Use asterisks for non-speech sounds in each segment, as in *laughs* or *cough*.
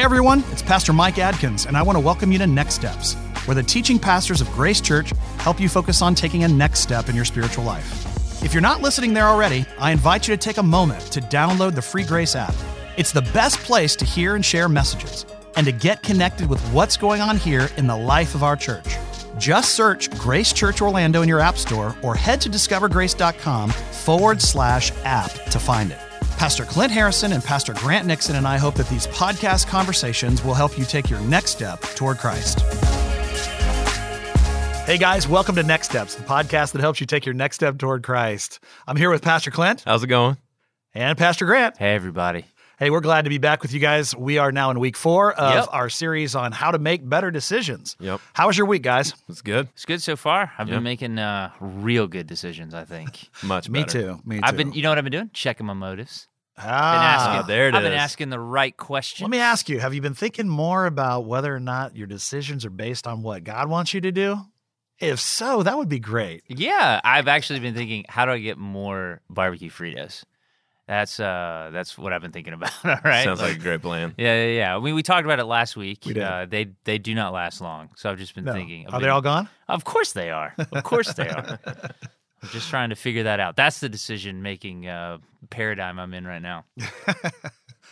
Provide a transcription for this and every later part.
Hey everyone, it's Pastor Mike Adkins, and I want to welcome you to Next Steps, where the teaching pastors of Grace Church help you focus on taking a next step in your spiritual life. If you're not listening there already, I invite you to take a moment to download the free Grace app. It's the best place to hear and share messages and to get connected with what's going on here in the life of our church. Just search Grace Church Orlando in your app store or head to discovergrace.com forward slash app to find it. Pastor Clint Harrison and Pastor Grant Nixon and I hope that these podcast conversations will help you take your next step toward Christ. Hey guys, welcome to Next Steps, the podcast that helps you take your next step toward Christ. I'm here with Pastor Clint How's it going? and Pastor Grant. Hey, everybody. Hey, we're glad to be back with you guys. We are now in week four of Yep. our series on how to make better decisions. Yep. How was your week, guys? It's good. It's good so far. I've Yeah. been making uh, real good decisions, I think. *laughs* Much Me better. too. Me too. I've been, you know what I've been doing? Checking my motives. Been ah, asking, there it I've been asking the right question. Let me ask you: Have you been thinking more about whether or not your decisions are based on what God wants you to do? If so, that would be great. Yeah, I've actually been thinking, how do I get more barbecue Fritos? That's uh, that's what I've been thinking *laughs* about. All right. Sounds like a great plan. yeah, yeah, yeah. I mean, we talked about it last week. We did. Uh, they they do not last long, so I've just been No. thinking. I've Are they all gone? Of course they are. Of course they are. *laughs* I'm just trying to figure that out. That's the decision making uh, paradigm I'm in right now. *laughs* How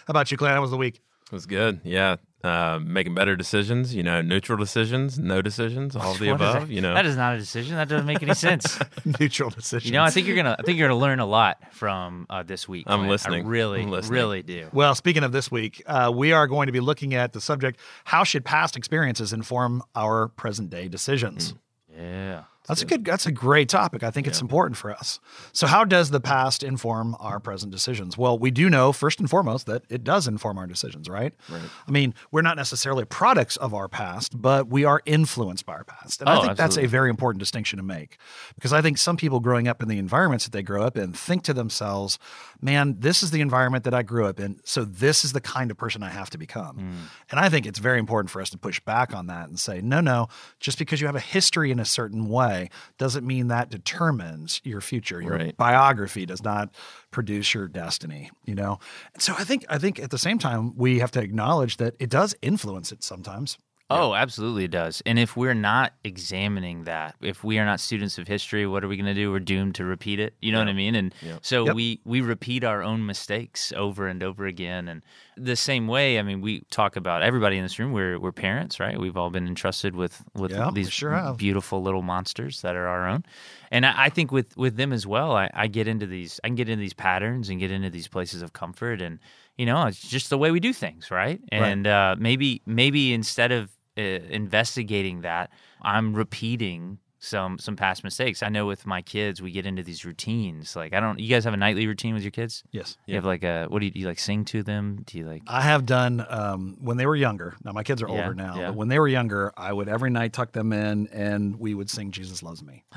about you, Clint? How was the week? It was good. Yeah. Uh, making better decisions, you know, neutral decisions, no decisions, all of the What is above, you know. that is not a decision. That doesn't make any sense. *laughs* Neutral decisions. You know, I think you're gonna. I think you're gonna learn a lot from uh, this week. I'm Clint. listening. I really, I'm listening. really do. Well, speaking of this week, uh, we are going to be looking at the subject: How should past experiences inform our present day decisions? Yeah. That's a good. That's a great topic. I think it's important for us. So, how does the past inform our present decisions? Well, we do know first and foremost that it does inform our decisions, right? Right. I mean, we're not necessarily products of our past, but we are influenced by our past, and I Oh, think that's a very important distinction to make because I think some people growing up in the environments that they grow up in think to themselves, "Man, this is the environment that I grew up in, so this is the kind of person I have to become." Hmm. And I think it's very important for us to push back on that and say, "No, no, just because you have a history in a certain way doesn't mean that determines your future. Your Right. biography does not produce your destiny, you know?" And so I think I think at the same time we have to acknowledge that it does influence it sometimes. Oh, absolutely, it does. And if we're not examining that, if we are not students of history, what are we going to do? We're doomed to repeat it. You know what I mean? And so Yep. we we repeat our own mistakes over and over again. And the same way, I mean, we talk about everybody in this room. We're we're parents, right? We've all been entrusted with with Yeah, these sure beautiful little monsters that are our own. And I, I think with with them as well, I, I get into these I can get into these patterns and get into these places of comfort and you know, it's just the way we do things, right? And uh, maybe maybe instead of uh, investigating that, I'm repeating some some past mistakes. I know with my kids, we get into these routines. Like I don't. You guys have a nightly routine with your kids? Yes. You have like a what do you, do you like sing to them? Do you like? I have done um, when they were younger. Now my kids are Yeah, older now, yeah. but when they were younger, I would every night tuck them in and we would sing "Jesus Loves Me," *gasps*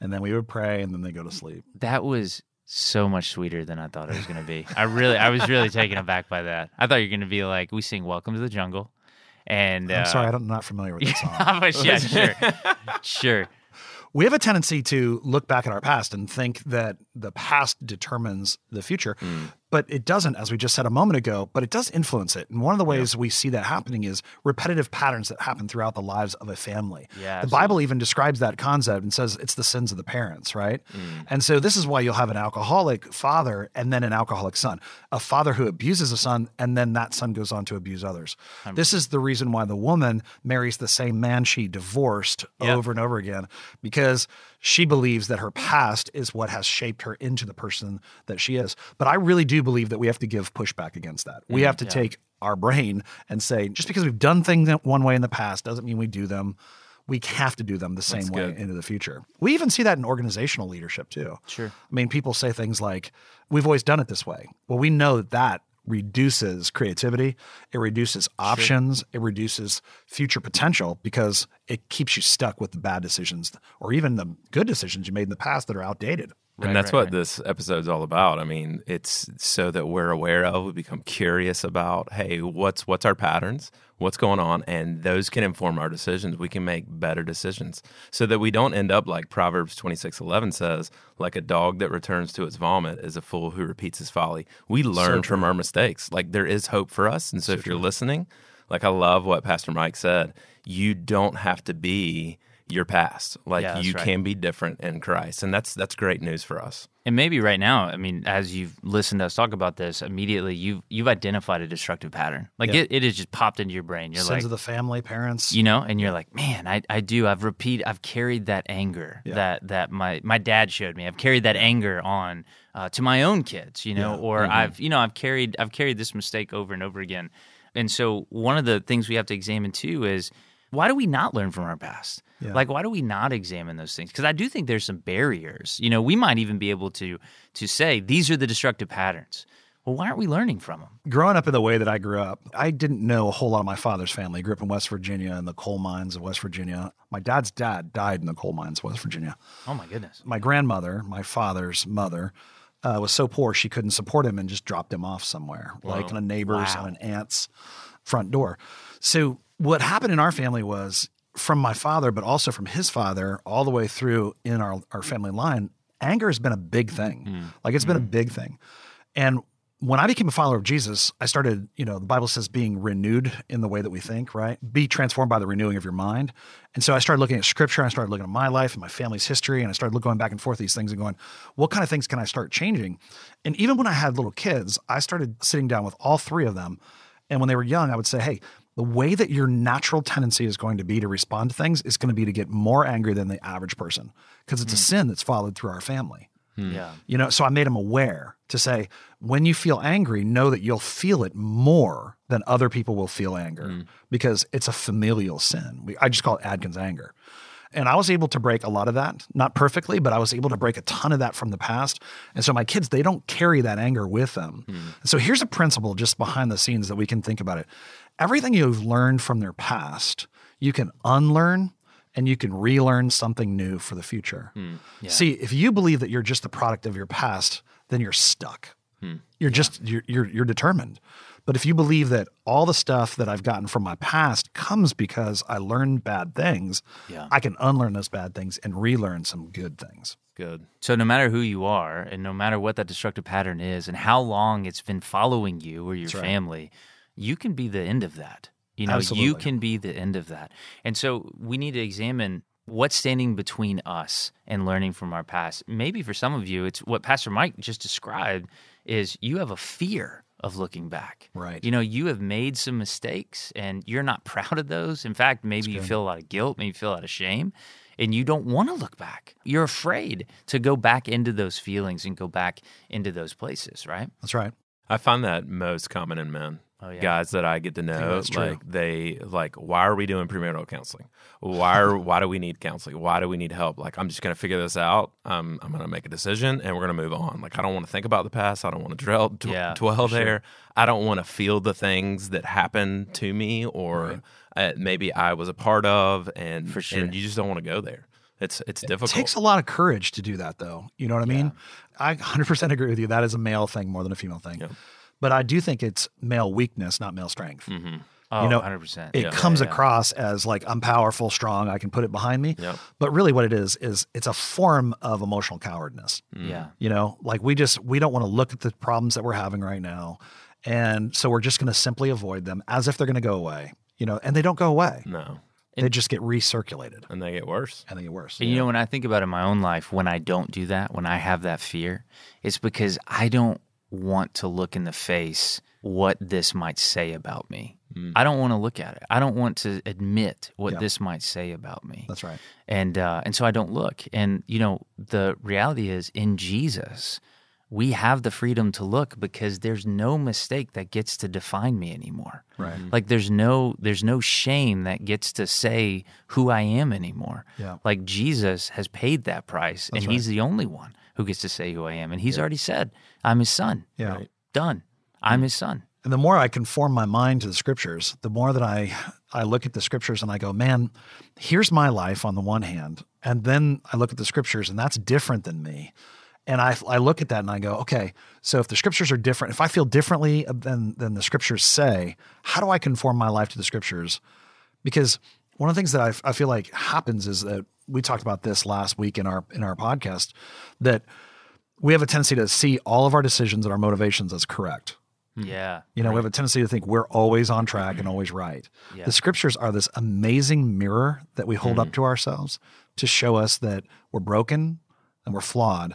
and then we would pray, and then they go to sleep. That was so much sweeter than I thought it was going to be. I really, I was really taken *laughs* aback by that. I thought you're going to be like, we sing "Welcome to the Jungle," and I'm uh, sorry, I'm not familiar with that *laughs* song. but yeah, sure, *laughs* sure. we have a tendency to look back at our past and think that the past determines the future, but it doesn't, as we just said a moment ago, but it does influence it. And one of the ways we see that happening is repetitive patterns that happen throughout the lives of a family. Yeah, the Bible even describes that concept and says it's the sins of the parents, right? Mm. And so this is why you'll have an alcoholic father and then an alcoholic son, a father who abuses a son, and then that son goes on to abuse others. This is the reason why the woman marries the same man she divorced Yeah. over and over again because she believes that her past is what has shaped her into the person that she is. But I really do believe that we have to give pushback against that. We mm, have to take our brain and say, just because we've done things one way in the past doesn't mean we do them. We have to do them the same way good. into the future. We even see that in organizational leadership too. Sure. I mean, people say things like, we've always done it this way. Well, we know that that reduces creativity, it reduces options, it reduces future potential because it keeps you stuck with the bad decisions or even the good decisions you made in the past that are outdated. Right, and that's right, what right. this episode's all about. I mean, it's so that we're aware of, we become curious about, hey, what's what's our patterns, what's going on, and those can inform our decisions. We can make better decisions, so that we don't end up like Proverbs twenty six eleven says, like a dog that returns to its vomit is a fool who repeats his folly. We learn from our mistakes. Like there is hope for us, and so, if you're listening, like I love what Pastor Mike said, you don't have to be your past. Like Yeah, you right. can be different in Christ, and that's that's great news for us. And maybe right now, I mean, as you've listened to us talk about this, immediately you've you've identified a destructive pattern. Like Yeah. it, it has just popped into your brain. You're Sins like, of the family, parents. you know, and you're like, man, I, I do. I've repeat. I've carried that anger Yeah. that that my my dad showed me. I've carried that anger on uh, to my own kids. You know, Yeah. or I've you know I've carried I've carried this mistake over and over again. And so one of the things we have to examine too is why do we not learn from our past? Yeah. Like why do we not examine those things? Because I do think there's some barriers. You know, we might even be able to to say these are the destructive patterns. Well, why aren't we learning from them? growing up in the way that I grew up, I didn't know a whole lot of my father's family. I grew up in West Virginia in the coal mines of West Virginia. My dad's dad died in the coal mines of West Virginia. Oh my goodness. My grandmother, my father's mother, uh, was so poor she couldn't support him and just dropped him off somewhere, like in a neighbor's Wow. on an aunt's front door. So what happened in our family was from my father, but also from his father, all the way through in our, our family line, anger has been a big thing. Mm-hmm. Like it's been a mm-hmm. big thing. And when I became a follower of Jesus, I started, you know, the Bible says being renewed in the way that we think, right? Be transformed by the renewing of your mind. And so I started looking at scripture, and I started looking at my life and my family's history, and I started going back and forth these things and going, what kind of things can I start changing? And even when I had little kids, I started sitting down with all three of them. And when they were young, I would say, hey, the way that your natural tendency is going to be to respond to things is going to be to get more angry than the average person because it's a hmm. sin that's followed through our family. Hmm. Yeah. You know, so I made him aware to say, when you feel angry, know that you'll feel it more than other people will feel anger hmm. because it's a familial sin. We, I just call it Adkins anger. And I was able to break a lot of that, not perfectly, but I was able to break a ton of that from the past. And so my kids, they don't carry that anger with them. And so here's a principle just behind the scenes that we can think about it. Everything you've learned from their past, you can unlearn and you can relearn something new for the future. Hmm. See, if you believe that you're just the product of your past, then you're stuck. Hmm. You're just you're, you're you're determined. But if you believe that all the stuff that I've gotten from my past comes because I learned bad things, Yeah. I can unlearn those bad things and relearn some good things. Good. So no matter who you are, and no matter what that destructive pattern is, and how long it's been following you or your right. family, you can be the end of that. You know, you can be the end of that. And so we need to examine what's standing between us and learning from our past. Maybe for some of you, it's what Pastor Mike just described is you have a fear of looking back. Right. You know, you have made some mistakes and you're not *laughs* proud of those. In fact, maybe you feel a lot of guilt, maybe you feel a lot of shame, and you don't want to look back. You're afraid to go back into those feelings and go back into those places, right? That's right. I find that most common in men. Oh, yeah. Guys that I get to know, like they like, why are we doing premarital counseling? Why are why do we need counseling? Why do we need help? Like, I'm just gonna figure this out. Um, I'm gonna make a decision and we're gonna move on. Like, I don't want to think about the past. I don't want to dwell dw- Yeah, dwell sure. there. I don't want to feel the things that happened to me or uh, maybe I was a part of, and For sure. and you just don't want to go there. It's it's difficult. It takes a lot of courage to do that, though. You know what I mean? I 100% agree with you. That is a male thing more than a female thing. But I do think it's male weakness, not male strength. Mm-hmm. Oh, You know, 100%. It Yeah. comes Yeah, yeah. across as like I'm powerful, strong, I can put it behind me. Yep. But really, what it is is it's a form of emotional cowardness. Mm. Yeah. You know, like we just we don't want to look at the problems that we're having right now, and so we're just going to simply avoid them as if they're going to go away. You know, and they don't go away. no, They just get recirculated and they get worse. and they get worse. And you know, when I think about it in my own life, when I don't do that, when I have that fear, it's because I don't want to look in the face what this might say about me. I don't want to look at it. I don't want to admit what Yeah. this might say about me. That's right. and uh, and so I don't look. And you know, the reality is, in Jesus, we have the freedom to look because there's no mistake that gets to define me anymore. Right. Like there's no there's no shame that gets to say who I am anymore. Yeah. Like Jesus has paid that price, and That's He's the only one who gets to say who I am. And He's already said, "I'm His Son." Yeah. Done. I'm His Son. And the more I conform my mind to the scriptures, the more that I I look at the scriptures and I go, man, here's my life on the one hand, and then I look at the scriptures and that's different than me. And I, I look at that and I go, okay, so if the scriptures are different, if I feel differently than, than the scriptures say, how do I conform my life to the scriptures? Because one of the things that I, I feel like happens is that we talked about this last week in our in our podcast that we have a tendency to see all of our decisions and our motivations as correct. Hmm. Yeah. You know, we have a tendency to think we're always on track and always right. Yeah. The scriptures are this amazing mirror that we hold up hmm. to ourselves to show us that we're broken and we're flawed,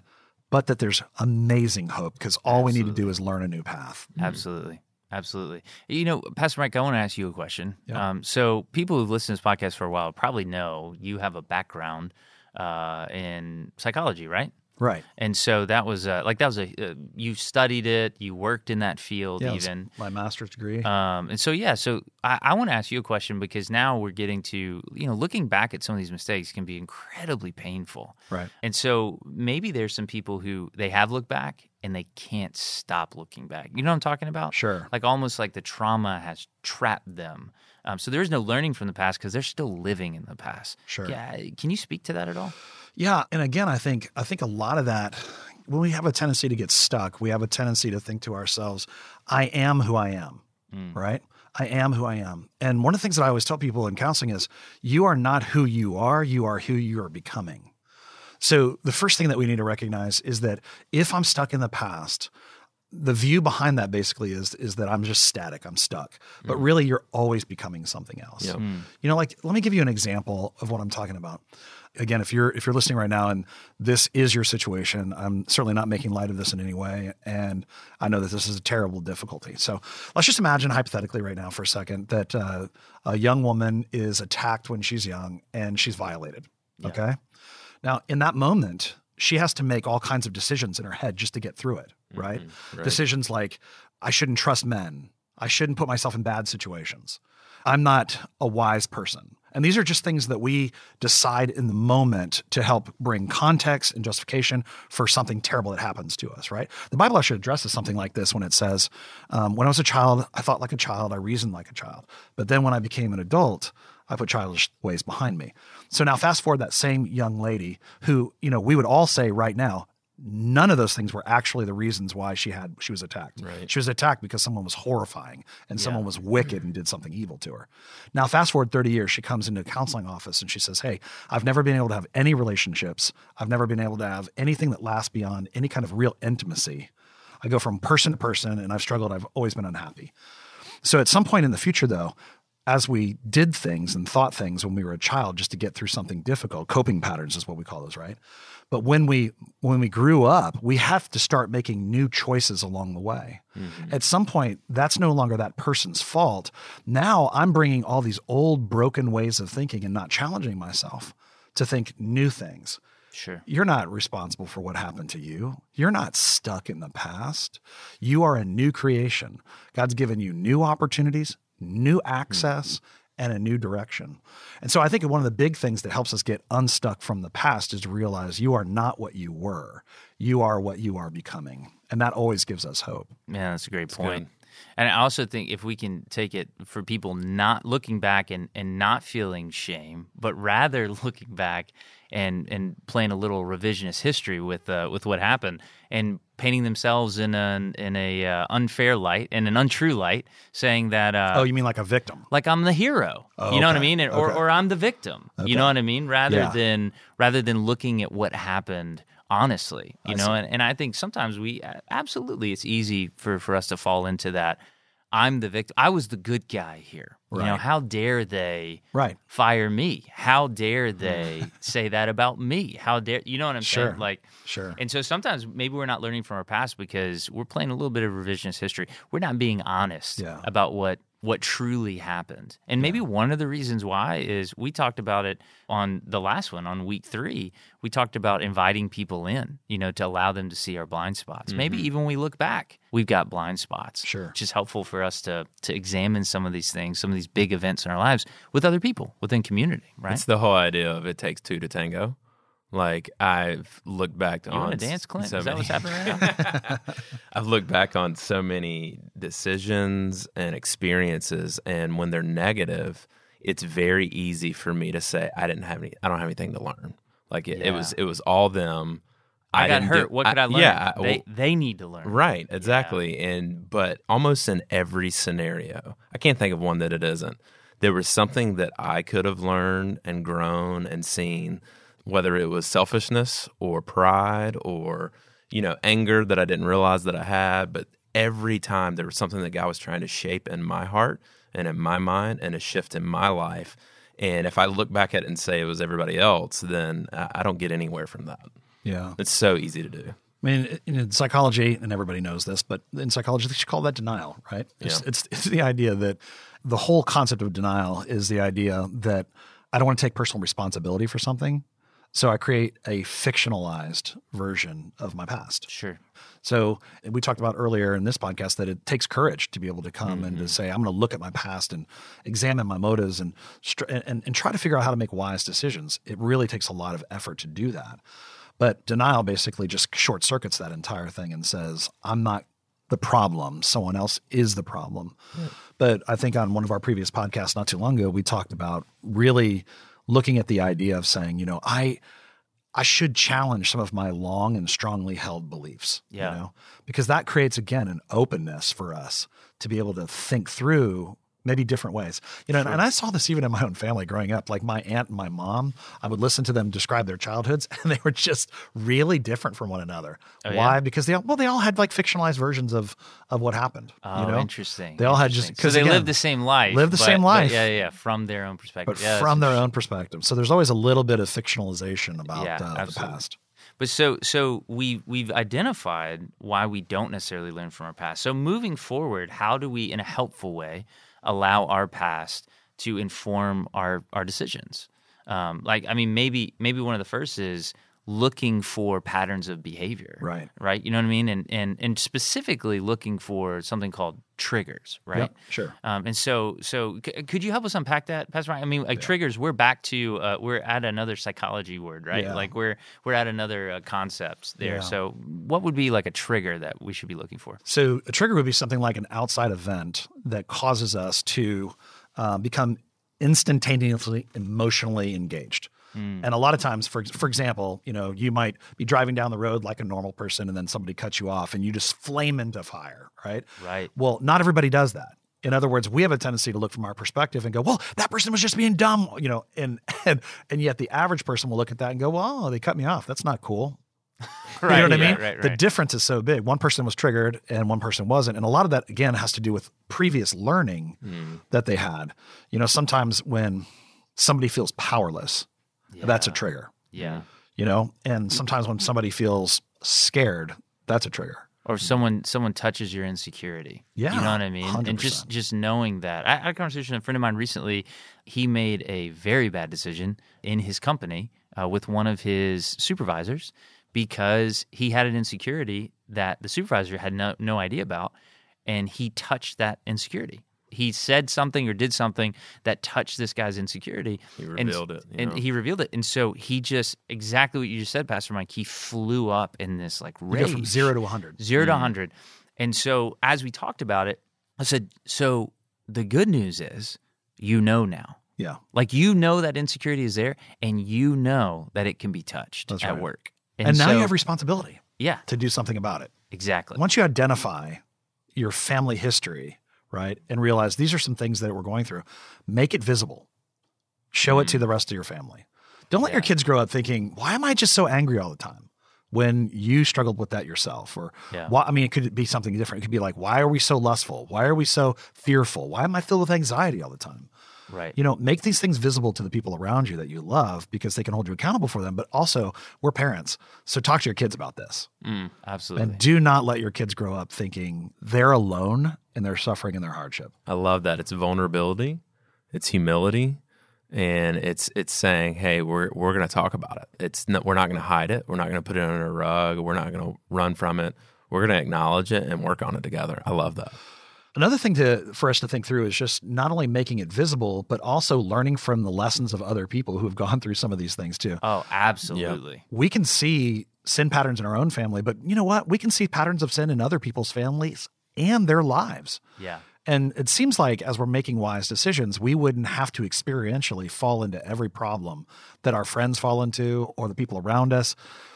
but that there's amazing hope because all we need to do is learn a new path. Absolutely. Absolutely. You know, Pastor Mike, I want to ask you a question. Yeah. Um, so, people who've listened to this podcast for a while probably know you have a background uh, in psychology, right? Right. And so that was uh, like that was a uh, you studied it, you worked in that field, Yeah, even. my master's degree. Um, and so yeah, so I, I want to ask you a question because now we're getting to you know looking back at some of these mistakes can be incredibly painful. right. And so maybe there's some people who they have looked back and they can't stop looking back. You know what I'm talking about? Sure. Like almost like the trauma has trapped them. Um, so there is no learning from the past because they're still living in the past. Sure. Yeah. Can you speak to that at all? Yeah, and again, I think I think a lot of that when we have a tendency to get stuck, we have a tendency to think to ourselves, "I am who I am." Mm. Right? I am who I am. And one of the things that I always tell people in counseling is, you are not who you are, you are who you are becoming. So the first thing that we need to recognize is that if I'm stuck in the past, the view behind that basically is is that I'm just static, I'm stuck. But mm. really you're always becoming something else. Yep. Mm. You know, like let me give you an example of what I'm talking about. Again, if you're if you're listening right now and this is your situation, I'm certainly not making light of this in any way and I know that this is a terrible difficulty. So, let's just imagine hypothetically right now for a second that uh, a young woman is attacked when she's young and she's violated. Okay? Now, in that moment, she has to make all kinds of decisions in her head just to get through it, right? right. Decisions like, I shouldn't trust men. I shouldn't put myself in bad situations. I'm not a wise person. And these are just things that we decide in the moment to help bring context and justification for something terrible that happens to us, right? The Bible actually addresses something like this when it says, um, When I was a child, I thought like a child, I reasoned like a child. But then when I became an adult, I put childish ways behind me. So now fast forward that same young lady who, you know, we would all say right now, none of those things were actually the reasons why she had she was attacked. Right. She was attacked because someone was horrifying and someone was wicked and did something evil to her. Now fast forward 30 years, she comes into a counseling office and she says, "Hey, I've never been able to have any relationships. I've never been able to have anything that lasts beyond any kind of real intimacy. I go from person to person and I've struggled. I've always been unhappy." So at some point in the future, though, as we did things and thought things when we were a child just to get through something difficult, coping patterns is what we call those, right? But when we when we grew up, we have to start making new choices along the way. Mm-hmm. At some point, that's no longer that person's fault. Now I'm bringing all these old broken ways of thinking and not challenging myself to think new things. Sure. You're not responsible for what happened to you. You're not stuck in the past. You are a new creation. God's given you new opportunities, new access, and a new direction. And so I think one of the big things that helps us get unstuck from the past is to realize you are not what you were. You are what you are becoming. And that always gives us hope. Yeah, that's a great point. And I also think if we can take it for people not looking back and, and not feeling shame, but rather *laughs* looking back and and playing a little revisionist history with uh, with what happened and painting themselves in an in a uh, unfair light and an untrue light, saying that uh, Oh, you mean like a victim? like I'm the hero. Oh, you know what I mean? Or Okay. or I'm the victim. Okay. You know what I mean? Rather Yeah. than rather than looking at what happened honestly. You I know, and, and I think sometimes we absolutely it's easy for for us to fall into that. I'm the victim. I was the good guy here. You know, how dare they Right. fire me? How dare *laughs* they say that about me? How dare you know what I'm Sure. saying? Like Sure. and so sometimes maybe we're not learning from our past because we're playing a little bit of revisionist history. We're not being honest Yeah. about what what truly happened. And maybe one of the reasons why is we talked about it on the last one on week 3. We talked about inviting people in, you know, to allow them to see our blind spots. Maybe mm-hmm. even when we look back, we've got blind spots. Sure. Which is helpful for us to to examine some of these things, some of these big events in our lives with other people within community, right? It's the whole idea of it takes two to tango. Like I've looked back you on to dance, Clint? so is that many- what's happening right now? *laughs* I've looked back on so many decisions and experiences, and when they're negative, it's very easy for me to say I didn't have any. I don't have anything to learn. Like it, it was, it was all them. I, got hurt. do- what could I, learn? Yeah, I- they well, they need to learn. Right, exactly. And but almost in every scenario, I can't think of one that it isn't. There was something that I could have learned and grown and seen, whether it was selfishness or pride or you know anger that I didn't realize that I had. But every time there was something that God was trying to shape in my heart and in my mind and a shift in my life. And if I look back at it and say it was everybody else, then I don't get anywhere from that. Yeah. It's so easy to do. I mean, in in psychology, and everybody knows this, but in psychology, they should call that denial, right? It's, Yeah. it's, it's the idea that the whole concept of denial is the idea that I don't want to take personal responsibility for something. So I create a fictionalized version of my past. Sure. So we talked about earlier in this podcast that it takes courage to be able to come and Mm-hmm. to say, I'm going to look at my past and examine my motives and, and and try to figure out how to make wise decisions. It really takes a lot of effort to do that. But denial basically just short circuits that entire thing and says, I'm not the problem. Someone else is the problem. But I think on one of our previous podcasts not too long ago, we talked about really looking at the idea of saying, you know, I I should challenge some of my long and strongly held beliefs. Yeah. You know, because that creates again an openness for us to be able to think through maybe different ways. You know, and, and I saw this even in my own family growing up. Like my aunt and my mom, I would listen to them describe their childhoods, *laughs* and they were just really different from one another. Oh, yeah? Why? Because they all, well, they all had like fictionalized versions of of what happened. Oh, you know? interesting. They all had just- because so they again, live the same life. live the but- same life. yeah, yeah, yeah, from their own perspective. but Yeah, from their own perspective. So there's always a little bit of fictionalization about Yeah, uh, the past. But so so we we've identified why we don't necessarily learn from our past. So moving forward, how do we in a helpful way allow our past to inform our our decisions? Um, like I mean maybe maybe one of the first is looking for patterns of behavior. Right. Right? You know what I mean? And and and specifically looking for something called triggers, right? Yep, sure. Um, and so, so c- could you help us unpack that, Pastor Ryan? I mean, like triggers, we're back to uh, we're at another psychology word, right? Yeah. Like we're we're at another uh, concept there. Yeah. So, what would be like a trigger that we should be looking for? So a trigger would be something like an outside event that causes us to uh, become instantaneously emotionally engaged. Hmm. And a lot of times, for for example, you know, you might be driving down the road like a normal person, and then somebody cuts you off, and you just flame into fire, right? Right. Well, not everybody does that. In other words, we have a tendency to look from our perspective and go, "Well, that person was just being dumb," you know, and *laughs* and and yet the average person will look at that and go, "Well, they cut me off. That's not cool." Right. *laughs* You know what I yeah, mean? Right. The difference is so big. One person was triggered and one person wasn't. And a lot of that, again, has to do with previous learning that they had. You know, sometimes when somebody feels powerless, that's a trigger, yeah. you know? And sometimes when somebody feels scared, that's a trigger. Or someone someone touches your insecurity. Yeah, You know what I mean? And 100%. just just knowing that. I I had a conversation with a friend of mine recently. He made a very bad decision in his company uh, with one of his supervisors because he had an insecurity that the supervisor had no, no idea about, and he touched that insecurity. He said something or did something that touched this guy's insecurity. He and- revealed it, you And know? he revealed it. And so he just, exactly what you just said, Pastor Mike, he flew up in this like You rage. go from zero to 100. 0 Mm-hmm. to 100. And so as we talked about it, I said, so the good news is you know now. Yeah. Like you know that insecurity is there and you know that it can be touched That's at right. work. And, now so- you have responsibility Yeah, to do something about it. exactly. Once you identify your family history, right, and realize these are some things that we're going through, make it visible. Show it to the rest of your family. Don't let your Mm. Kids grow up thinking, why am I just so angry all the time? When you struggled with that yourself, or Yeah. why, I mean, it could be something different. It could be like, why are we so lustful? Why are we so fearful? Why am I filled with anxiety all the time? Right. You know, make these things visible to the people around you that you love because they can hold you accountable for them. But also, we're parents. So talk to your kids about this. Mm, absolutely. And do not let your kids grow up thinking they're alone in their suffering and their hardship. I love that. It's vulnerability, it's humility, and it's it's saying, "Hey, we're we're going to talk about it. It's not, we're not going to hide it. We're not going to put it under a rug. We're not going to run from it. We're going to acknowledge it and work on it together." I love that. Another thing to for us to think through is just not only making it visible, but also learning from the lessons of other people who have *laughs* gone through some of these things too. oh, absolutely. We can see sin patterns in our own family, but you know what? We can see patterns of sin in other people's families and their lives. Yeah. And it seems like as we're making wise decisions, we wouldn't have to experientially fall into every problem that our friends fall into or the people around us.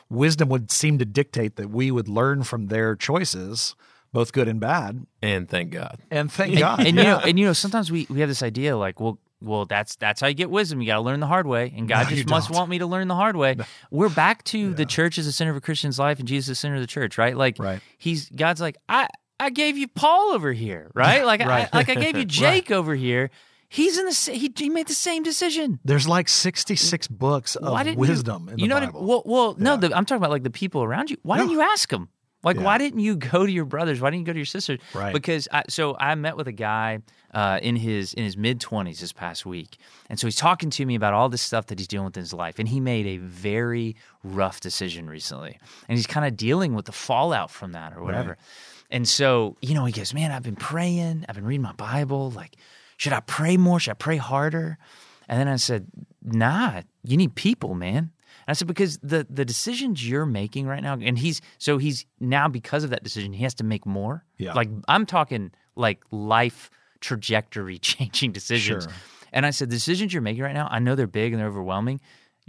wisdom would seem to dictate that we would learn from their choices, both good and bad. And thank God. And thank God. and you Yeah. know, and you know, sometimes we, we have this idea like, well, well, that's that's how you get wisdom. You got to learn the hard way, and God No, just must don't. want me to learn the hard way. We're back to the church as the center of a Christian's life, and Jesus is the center of the church, right? Like, Right. He's God's like, I I gave you Paul over here, *laughs* right? Like, Right. I, like I gave you *laughs* Jake over here. He's in the he he made the same decision. There's like 66 books of wisdom you, in you the know Bible. What I, well, well, no, Yeah. the, I'm talking about like the people around you. Why No. didn't you ask them? Like, Yeah. why didn't you go to your brothers? Why didn't you go to your sisters? Right. Because I, so I met with a guy uh, in his in his mid 20s this past week, and so he's talking to me about all this stuff that he's dealing with in his life, and he made a very rough decision recently, and he's kind of dealing with the fallout from that or whatever. And so, you know, he goes, "Man, I've been praying, I've been reading my Bible. Like, should I pray more? Should I pray harder?" And then I said, "Nah, you need people, man." And I said because the the decisions you're making right now, and he's so he's now because of that decision, he has to make more. Yeah. Like I'm talking like life trajectory *laughs* changing decisions. Sure. And I said, the decisions you're making right now, I know they're big and they're overwhelming.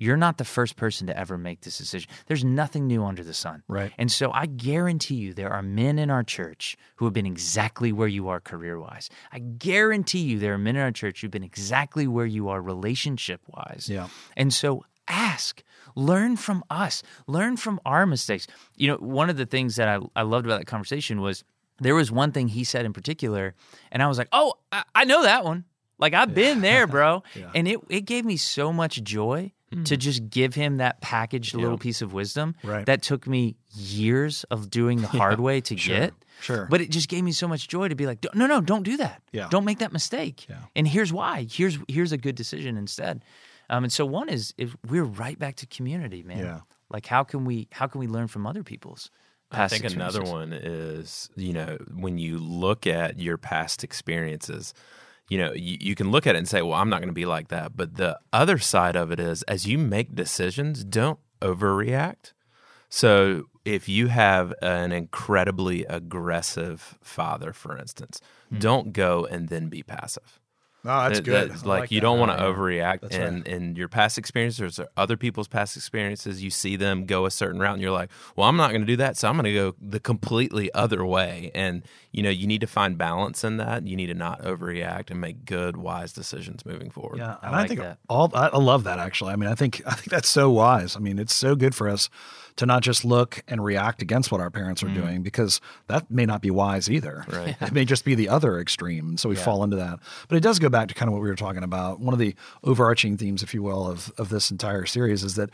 You're not the first person to ever make this decision. There's nothing new under the sun. Right. And so I guarantee you there are men in our church who have been exactly where you are career wise. I guarantee you there are men in our church who've been exactly where you are relationship wise. Yeah. And so ask, learn from us, learn from our mistakes. You know, one of the things that I, I loved about that conversation was there was one thing he said in particular, and I was like, oh, I, I know that one. Like I've been there, *laughs* bro. And it, it gave me so much joy to just give him that packaged little piece of wisdom Right. that took me years of doing the *laughs* hard way to get. Sure. But it just gave me so much joy to be like, no, no, don't do that. Yeah. Don't make that mistake. Yeah. And here's why. Here's here's a good decision instead. Um, and so one is if we're right back to community, man. Yeah. Like how can we how can we learn from other people's I think another one is, you know, when you look at your past experiences, you know, you, you can look at it and say, well, I'm not going to be like that. But the other side of it is, as you make decisions, don't overreact. So if you have an incredibly aggressive father, for instance, hmm. don't go and then be passive. Oh, that's That- good. that- I like, you that. don't want to overreact That's in, right. in your past experiences or other people's past experiences. You see them go a certain route, and you're like, "Well, I'm not going to do that, so I'm going to go the completely other way." And you know, you need to find balance in that. You need to not overreact and make good, wise decisions moving forward. Yeah, I and I, like think that. all I I love that actually. I mean, I think I think that's so wise. I mean, it's so good for us to not just look and react against what our parents are doing because that may not be wise either. Mm. Right. it may just be the other extreme, so we fall into that. But it does go back to kind of what we were talking about. One of the overarching themes, if you will, of of this entire series is that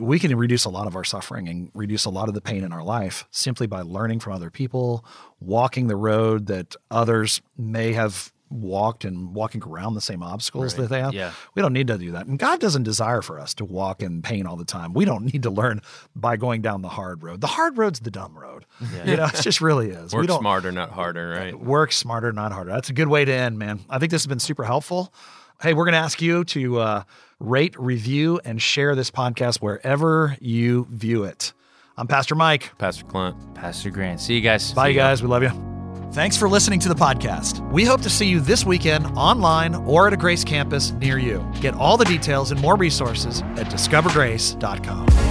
we can reduce a lot of our suffering and reduce a lot of the pain in our life simply by learning from other people, walking the road that others may have walked and walking around the same obstacles that they have. Yeah. We don't need to do that. And God doesn't desire for us to walk in pain all the time. We don't need to learn by going down the hard road. The hard road's the dumb road. You know, it just really is. we Work don't smarter, not harder. Right. work smarter, not harder. That's a good way to end, man. I think this has been super helpful. Hey, we're going to ask you to uh, rate, review, and share this podcast wherever you view it. I'm Pastor Mike. Pastor Clint. Pastor Grant. See you guys. Bye, you guys. We love you. Thanks for listening to the podcast. We hope to see you this weekend online or at a Grace campus near you. Get all the details and more resources at discovergrace.com.